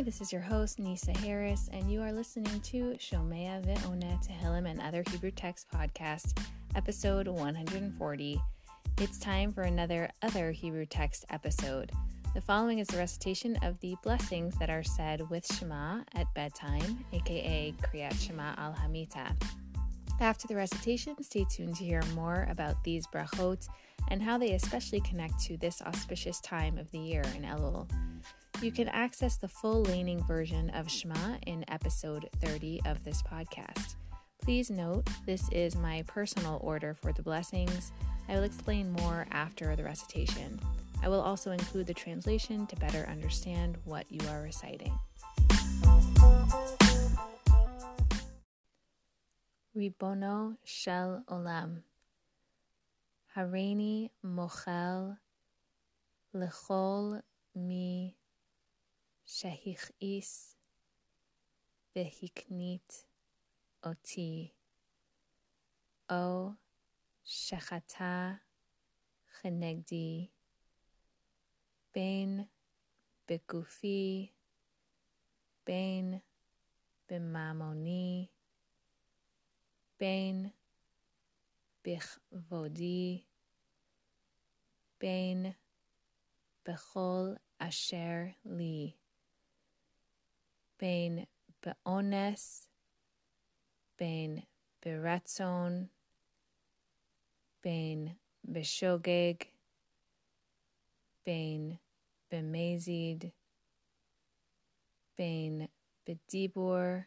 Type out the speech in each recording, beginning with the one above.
Hi, this is your host, Nisa Harris, and you are listening to Shomea Ve'ona Tehillim and Other Hebrew Text Podcast, episode 140. It's time for another Other Hebrew Text episode. The following is a recitation of the blessings that are said with Shema at bedtime, aka Kriyat Shema al Hamita. After the recitation, stay tuned to hear more about these brachot and how they especially connect to this auspicious time of the year in Elul. You can access the full laning version of Shema in episode 30 of this podcast. Please note, this is my personal order for the blessings. I will explain more after the recitation. I will also include the translation to better understand what you are reciting. Ribono Shel Olam Hareini Mochel Lechol Mi שהכעיס והקנית אותי, או שחטא כנגדי, בין בגופי, בין בממוני, בין בכבודי, בין בכל אשר לי. bein beones, bein beratzon, bein beshogeg, bein bemazid, bein bedibur,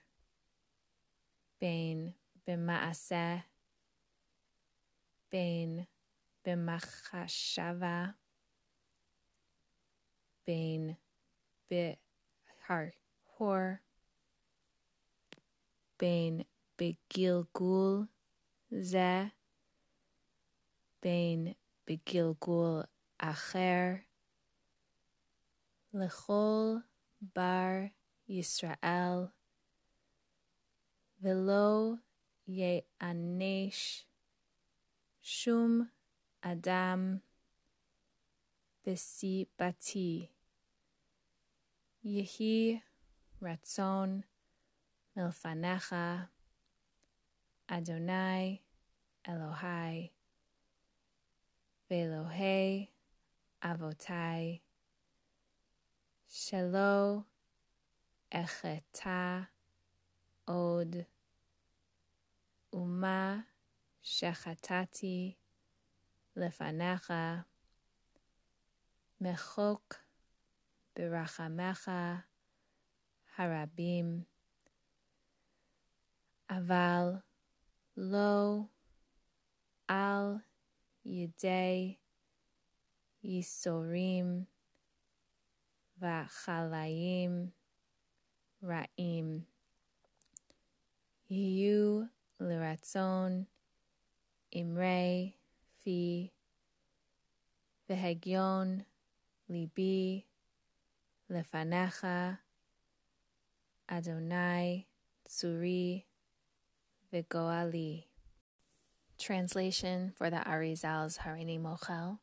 bein bemaase, bein bemachashava, bein har hor bein begilgul ze. Bein begilgul acher. Lechol bar Yisrael. Velo ye anesh. Shum adam. Bati. Yehi Ratzon, Milfanecha, Adonai, Elohai, Velohei, Avotai, Shelo, Echeta, Od, Uma, Shechatati, Lefanecha, Mechok, Berachamecha, הרבים, אבל לא על ידי ייסורים וחלאים רעים. יהיו לרצון אמרי פי והגיון ליבי לפניך Adonai, Tsuri, Vigoali. Translation for the Arizal's Hareini Mochel.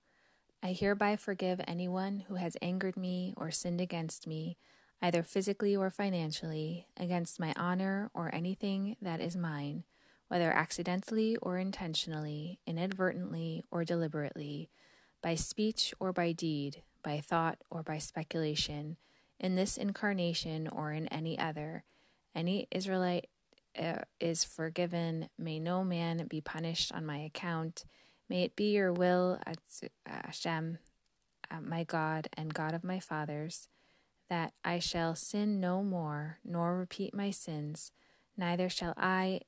I hereby forgive anyone who has angered me or sinned against me, either physically or financially, against my honor or anything that is mine, whether accidentally or intentionally, inadvertently or deliberately, by speech or by deed, by thought or by speculation in this incarnation or in any other. Any Israelite uh, is forgiven. May no man be punished on my account. May it be your will, Hashem, uh, my God and God of my fathers, that I shall sin no more, nor repeat my sins, neither shall I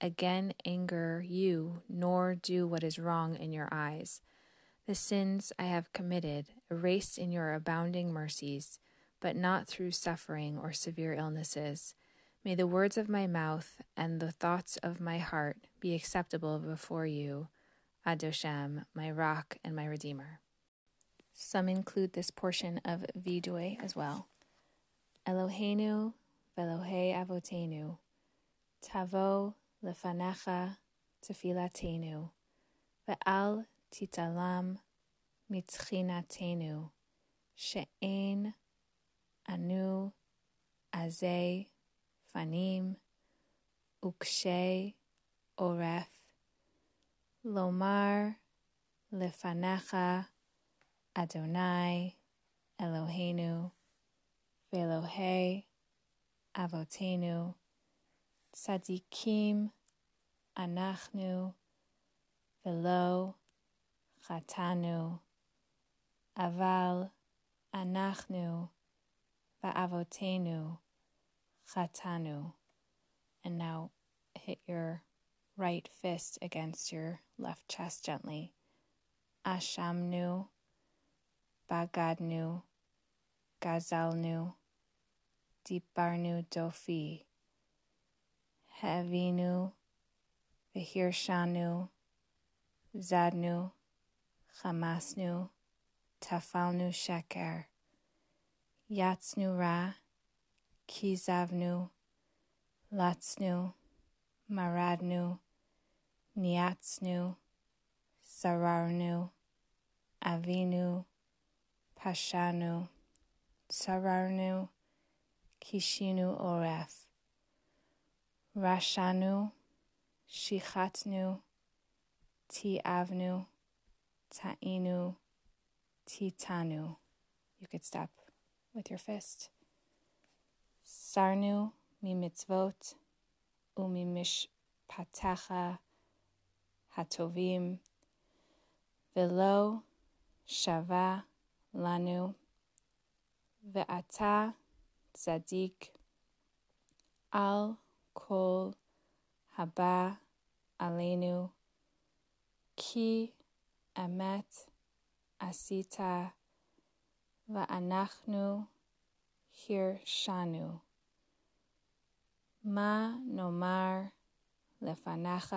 again anger you, nor do what is wrong in your eyes. The sins I have committed, erase in your abounding mercies but not through suffering or severe illnesses. May the words of my mouth and the thoughts of my heart be acceptable before you, Adoshem, my rock and my redeemer. Some include this portion of Vidui as well. Eloheinu velohe avotenu, tavo lefanecha tefilatenu, ve'al titalam mitchinatenu, she'en anu Azay, Fanim, Ukshe, Oref, Lomar, Lefanecha, Adonai, Eloheinu, Velohe, Avotenu, Tzadikim, Anachnu, Velo, Chatanu, Aval, Anachnu, Va'avotenu, Chatanu. And now hit your right fist against your left chest gently. Ashamnu, Bagadnu, Gazalnu, Diparnu Dofi, Hevinu, Vihirshanu, Zadnu, Chamasnu, Tafalnu Sheker, Yatsnu Ra, Kizavnu, Latsnu, Maradnu, Niatsnu, Sararnu, Avinu, Pashanu, Sararnu, Kishinu Oref, Rashanu, Shichatnu, Tiavnu, Ta'inu, Titanu. You could stop with your fist. Sarnu, mi mitzvot, umi mishpatecha, hatovim, velo, shava, lanu, ve'ata, tzadik, al, kol, haba, alenu, ki, emet, asita, ואנחנו הרשנו. מה נאמר לפניך,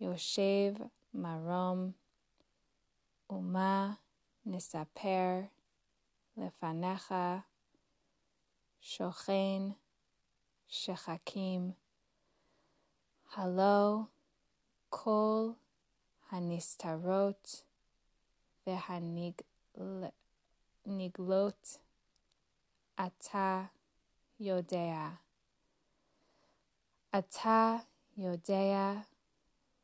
יושב מרום, ומה נספר לפניך, שוכן שחקים, הלא כל הנסתרות והנגלות. נגלות אתה יודע. אתה יודע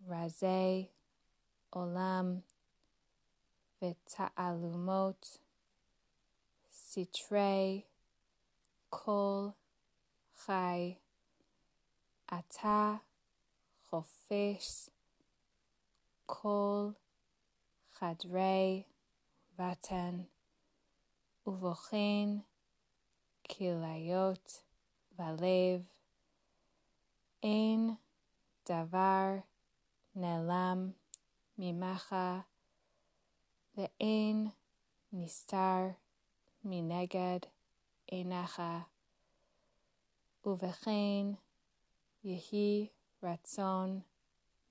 רזי עולם ותעלומות, סתרי כל חי. אתה חופש כל חדרי בטן. ובוחן כליות ולב. אין דבר נעלם ממך ואין נסתר מנגד עיניך. ובכן יהי רצון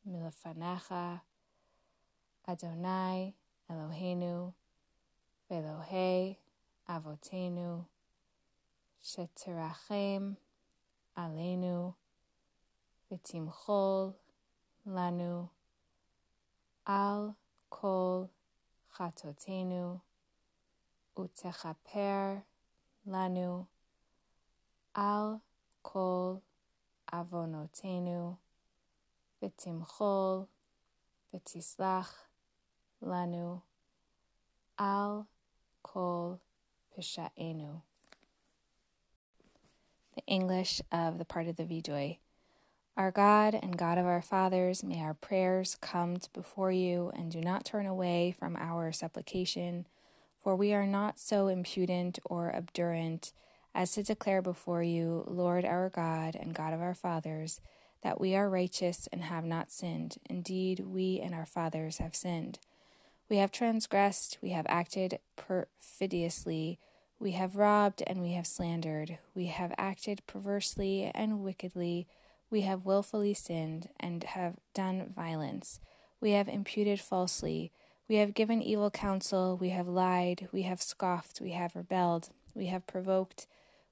מלפניך, אדוני אלוהינו, ואלוהי avotenu shetirachem alenu v'timchol lanu al kol chatotenu utechaper lanu al kol avonotenu v'timchol v'tislach lanu al kol pishaenu. The English of the part of the Vidui. Our God and God of our fathers, may our prayers come before you and do not turn away from our supplication, for we are not so impudent or obdurate as to declare before you, Lord our God and God of our fathers, that we are righteous and have not sinned. Indeed, we and our fathers have sinned. We have transgressed, we have acted perfidiously, we have robbed and we have slandered, we have acted perversely and wickedly we have wilfully sinned and have done violence. We have imputed falsely. We have given evil counsel. We have lied. We have scoffed. We have rebelled. We have provoked.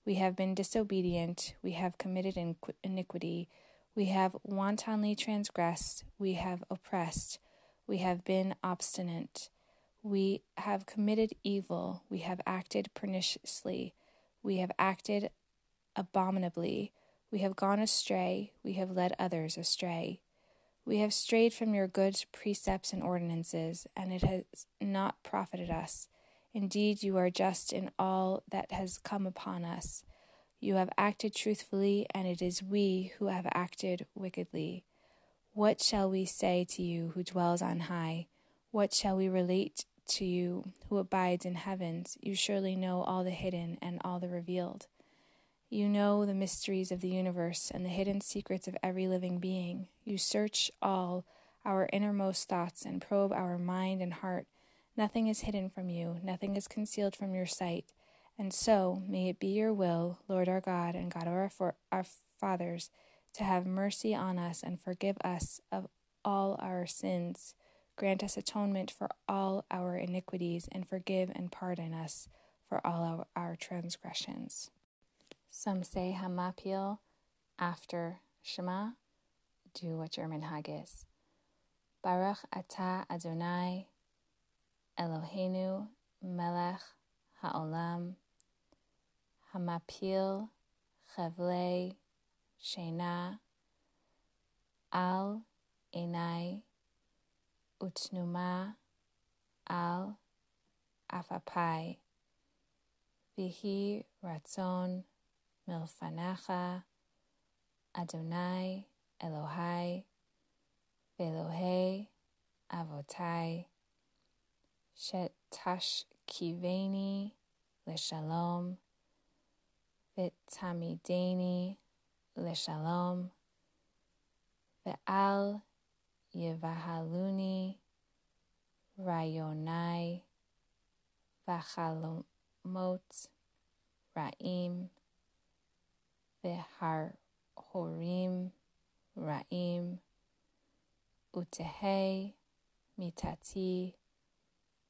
We have been disobedient. We have committed iniquity. We have wantonly transgressed. We have oppressed. We have been obstinate. We have committed evil. We have acted perniciously. We have acted abominably. We have gone astray. We have led others astray. We have strayed from your good precepts and ordinances, and it has not profited us. Indeed, you are just in all that has come upon us. You have acted truthfully, and it is we who have acted wickedly. What shall we say to you who dwells on high? What shall we relate to you who abides in heavens? You surely know all the hidden and all the revealed. You know the mysteries of the universe and the hidden secrets of every living being. You search all our innermost thoughts and probe our mind and heart. Nothing is hidden from you, nothing is concealed from your sight. And so may it be your will, Lord our God and God of our, for- our fathers, to have mercy on us and forgive us of all our sins. Grant us atonement for all our iniquities and forgive and pardon us for all our, our transgressions. Some say Hamapil after Shema. Do what your minhag is. Baruch Ata Adonai Eloheinu Melech Haolam Hamapil Chevle Shena Al Enai Utnuma Al Afapai Vihi Ratzon milfanecha, Adonai Elohai, Velohei Avotai, Shetash Kiveni Leshalom, לשלום, ואל יבהלוני רעיוני וחלומות רעים והרהורים רעים, ותהא מיתתי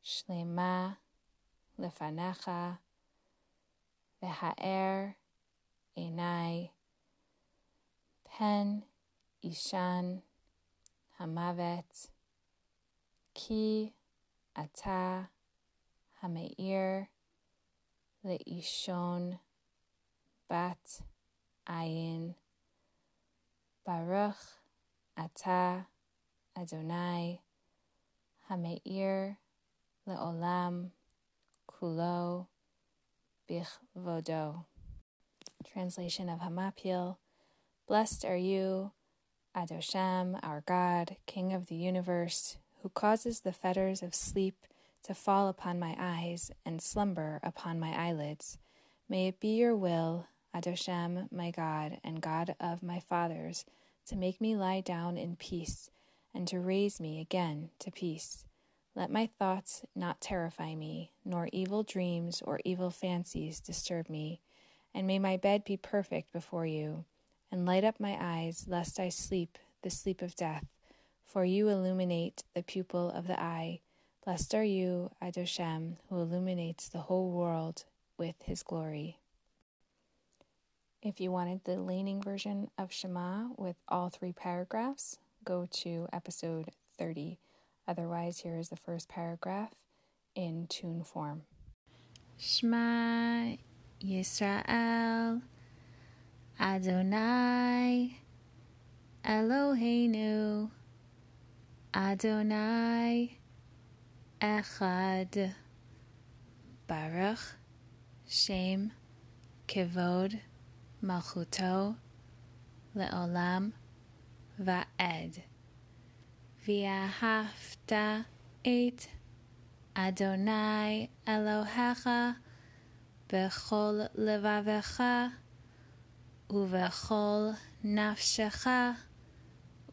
שלמה לפניך, והאר עיניי pen ishan hamavet ki ata hameir leishon bat ayin. Baruch Ata Adonai Hameir Leolam Kulo Bichvodo. Translation of Hamapil Blessed are you, Adoshem, our God, King of the universe, who causes the fetters of sleep to fall upon my eyes and slumber upon my eyelids. May it be your will Adoshem, my God and God of my fathers, to make me lie down in peace, and to raise me again to peace. Let my thoughts not terrify me, nor evil dreams or evil fancies disturb me, and may my bed be perfect before you, and light up my eyes, lest I sleep the sleep of death. For you illuminate the pupil of the eye. Blessed are you, Adoshem, who illuminates the whole world with his glory. If you wanted the leaning version of Shema with all three paragraphs, go to episode 30. Otherwise, here is the first paragraph in tune form. Shema Yisrael Adonai Eloheinu Adonai Echad Baruch Shem Kivod Malchuto Leolam Va'ed. V'ahavta et Adonai Elohecha Bechol Levavecha ובכל נפשך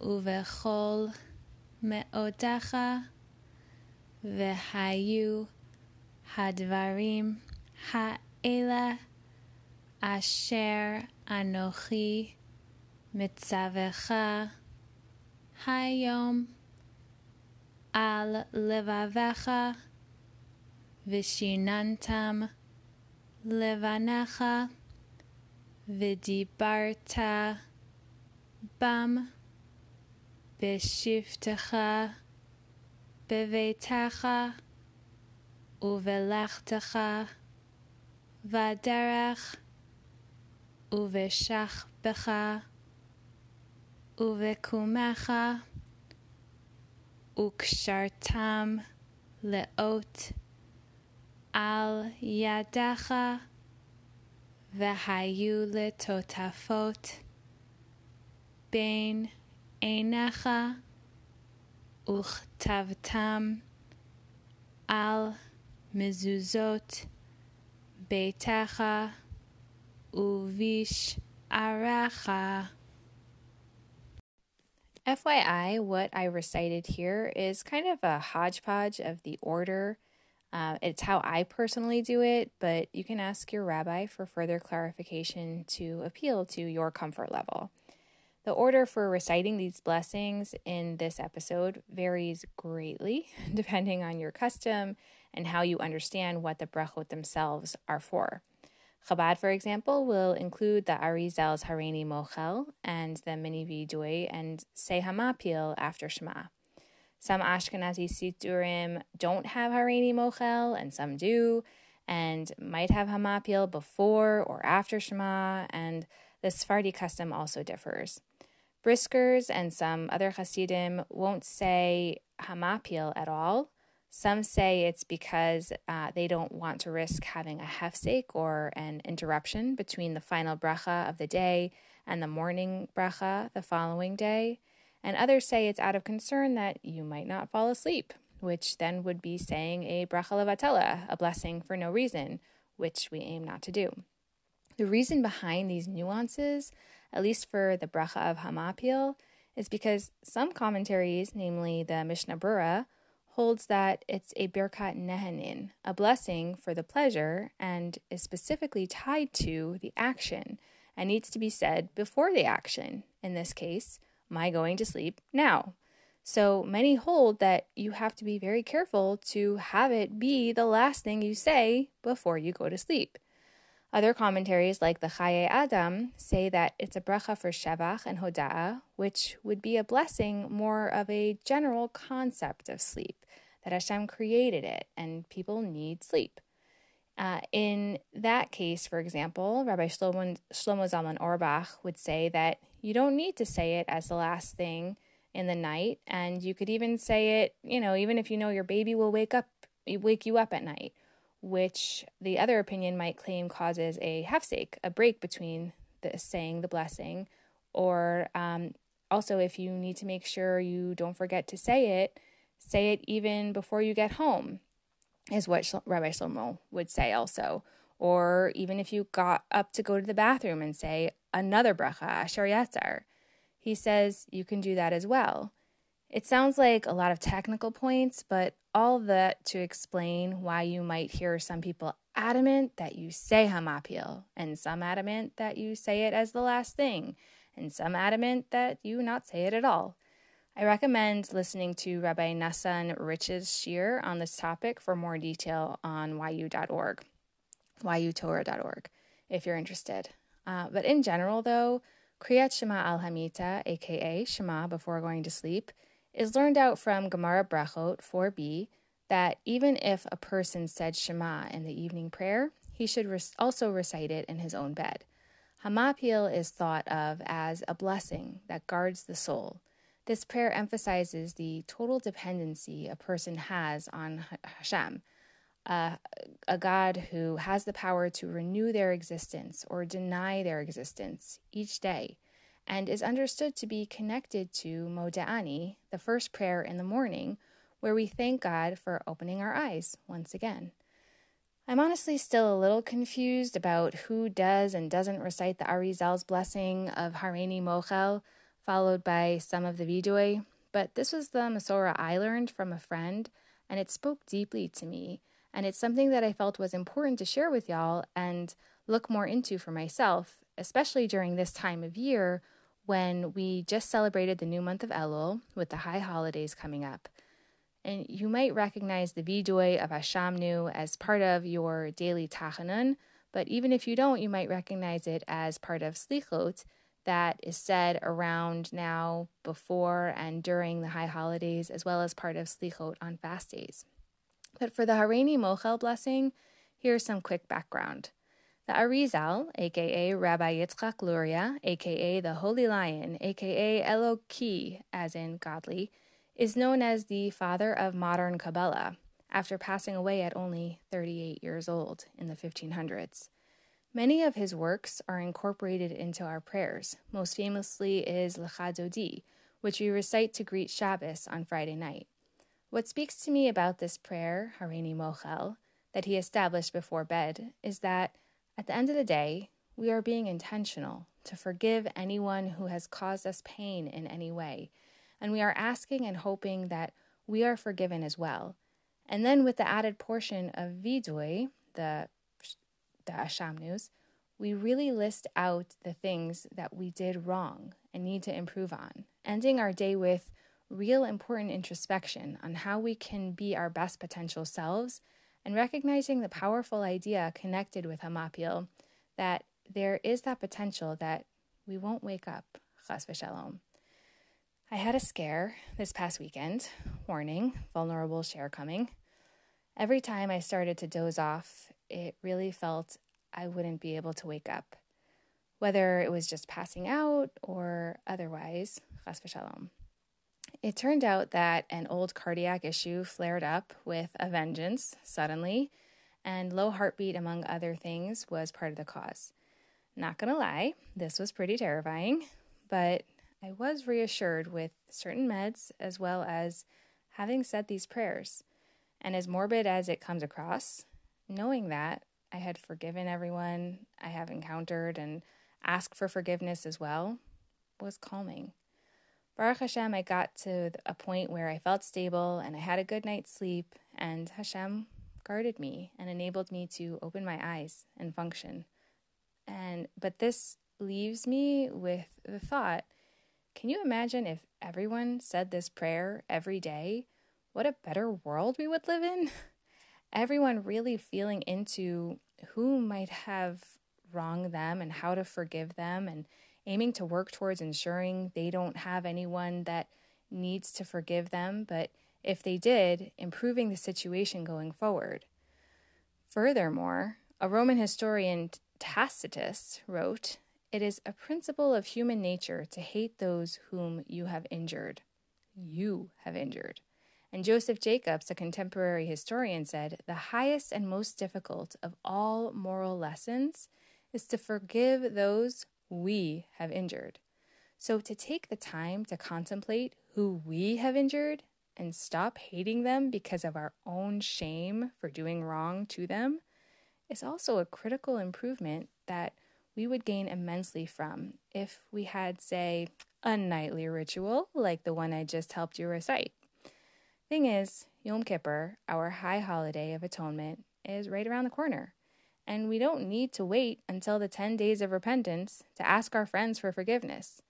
ובכל מאודך והיו הדברים האלה אשר אנוכי מצווך היום על לבביך ושיננתם לבניך ודיברת בם בשבתך בביתך ובלכתך בדרך ובשכבך ובקומך וקשרתם לאות על ידך. והיו לטוטפות בין עיניך וכתבתם על מזוזות ביתך ובשעריך. FYI, what I recited here is kind of a hodgepodge of the order uh, it's how I personally do it, but you can ask your rabbi for further clarification to appeal to your comfort level. The order for reciting these blessings in this episode varies greatly depending on your custom and how you understand what the brachot themselves are for. Chabad, for example, will include the Arizal's Hareini Mochel and the Mini Vidui and Say Hamapil after Shema. Some Ashkenazi Siddurim don't have Hareini Mochel, and some do, and might have Hamapil before or after Shema, and the Sephardi custom also differs. Briskers and some other Hasidim won't say Hamapil at all. Some say it's because uh, they don't want to risk having a hefsek or an interruption between the final bracha of the day and the morning bracha the following day and others say it's out of concern that you might not fall asleep, which then would be saying a bracha levatela, a blessing for no reason, which we aim not to do. The reason behind these nuances, at least for the bracha of Hamapil, is because some commentaries, namely the Mishnah Berurah, holds that it's a birkat nehenin, a blessing for the pleasure, and is specifically tied to the action and needs to be said before the action. In this case, my going to sleep now. So many hold that you have to be very careful to have it be the last thing you say before you go to sleep. Other commentaries, like the Chayei Adam, say that it's a bracha for Shevach and Hoda'ah, which would be a blessing more of a general concept of sleep, that Hashem created it and people need sleep. Uh, in that case, for example, Rabbi Shlomo, Shlomo Zalman Auerbach would say that you don't need to say it as the last thing in the night, and you could even say it, you know, even if you know your baby will wake up, wake you up at night, which the other opinion might claim causes a hefsek, a break between the saying the blessing, or um, also if you need to make sure you don't forget to say it, say it even before you get home is what Rabbi Shlomo would say also. Or even if you got up to go to the bathroom and say another bracha, Asher Yatzar, he says you can do that as well. It sounds like a lot of technical points, but all that to explain why you might hear some people adamant that you say Hamapil, and some adamant that you say it as the last thing, and some adamant that you not say it at all. I recommend listening to Rabbi Nassan Rich's shiur on this topic for more detail on yu.org, yutorah.org, if you're interested. Uh, but in general, though, Kriyat Shema al Hamita, aka Shema before going to sleep, is learned out from Gemara Brachot 4b that even if a person said Shema in the evening prayer, he should re- also recite it in his own bed. Hamapil is thought of as a blessing that guards the soul this prayer emphasizes the total dependency a person has on Hashem, uh, a God who has the power to renew their existence or deny their existence each day, and is understood to be connected to Moda'ani, the first prayer in the morning, where we thank God for opening our eyes once again. I'm honestly still a little confused about who does and doesn't recite the Arizal's blessing of Hareini Mochel followed by some of the Vidui. But this was the Masorah I learned from a friend, and it spoke deeply to me. And it's something that I felt was important to share with y'all and look more into for myself, especially during this time of year when we just celebrated the new month of Elul with the high holidays coming up. And you might recognize the Vidui of Ashamnu as part of your daily Tachanun, but even if you don't, you might recognize it as part of Slichot, that is said around now, before, and during the high holidays, as well as part of Slichot on fast days. But for the Hareini Mochel blessing, here's some quick background. The Arizal, aka Rabbi Yitzchak Luria, aka the Holy Lion, aka Eloki, as in godly, is known as the father of modern Kabbalah, after passing away at only 38 years old in the 1500s. Many of his works are incorporated into our prayers. Most famously is Lecha Dodi, which we recite to greet Shabbos on Friday night. What speaks to me about this prayer, Hareini Mochel, that he established before bed, is that at the end of the day, we are being intentional to forgive anyone who has caused us pain in any way, and we are asking and hoping that we are forgiven as well. And then with the added portion of vidui, the the ashamnus, we really list out the things that we did wrong and need to improve on, ending our day with real important introspection on how we can be our best potential selves and recognizing the powerful idea connected with Hamapil that there is that potential that we won't wake up, chas v'shalom. I had a scare this past weekend. Warning, vulnerable share coming. Every time I started to doze off, it really felt I wouldn't be able to wake up, whether it was just passing out or otherwise. It turned out that an old cardiac issue flared up with a vengeance suddenly, and low heartbeat, among other things, was part of the cause. Not gonna lie, this was pretty terrifying, but I was reassured with certain meds as well as having said these prayers. And as morbid as it comes across, knowing that I had forgiven everyone I have encountered and asked for forgiveness as well was calming. Baruch Hashem, I got to a point where I felt stable and I had a good night's sleep, and Hashem guarded me and enabled me to open my eyes and function. And but this leaves me with the thought, can you imagine if everyone said this prayer every day? What a better world we would live in. Everyone really feeling into who might have wronged them and how to forgive them and aiming to work towards ensuring they don't have anyone that needs to forgive them, but if they did, improving the situation going forward. Furthermore, a Roman historian, Tacitus, wrote, It is a principle of human nature to hate those whom you have injured. You have injured. And Joseph Jacobs, a contemporary historian, said, The highest and most difficult of all moral lessons is to forgive those we have injured. So, to take the time to contemplate who we have injured and stop hating them because of our own shame for doing wrong to them is also a critical improvement that we would gain immensely from if we had, say, a nightly ritual like the one I just helped you recite. Thing is, Yom Kippur, our high holiday of atonement, is right around the corner and we don't need to wait until the 10 days of repentance to ask our friends for forgiveness.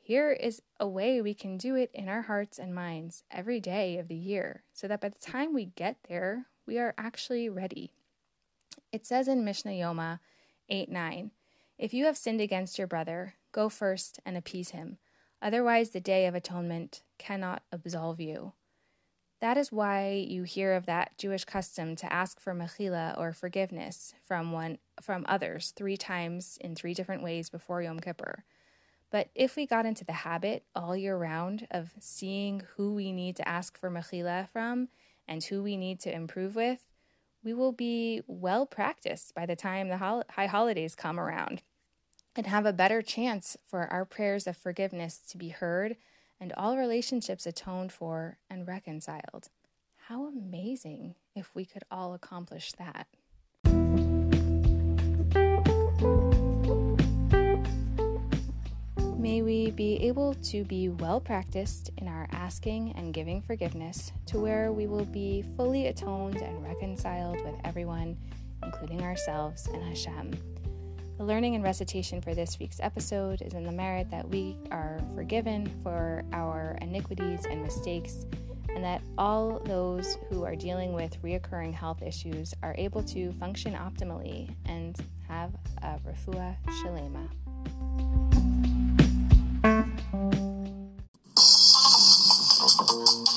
Here is a way we can do it in our hearts and minds every day of the year so that by the time we get there, we are actually ready. It says in Mishnah Yoma 8 9, If you have sinned against your brother, go first and appease him. Otherwise, the day of atonement cannot absolve you. That is why you hear of that Jewish custom to ask for mechila or forgiveness from one from others three times in three different ways before Yom Kippur. But if we got into the habit all year round of seeing who we need to ask for mechila from and who we need to improve with, we will be well practiced by the time the hol- high holidays come around and have a better chance for our prayers of forgiveness to be heard and all relationships atoned for and reconciled. How amazing if we could all accomplish that. May we be able to be well practiced in our asking and giving forgiveness to where we will be fully atoned and reconciled with everyone, including ourselves and Hashem. The learning and recitation for this week's episode is in the merit that we are forgiven for our iniquities and mistakes, and that all those who are dealing with reoccurring health issues are able to function optimally and have a refuah shalema.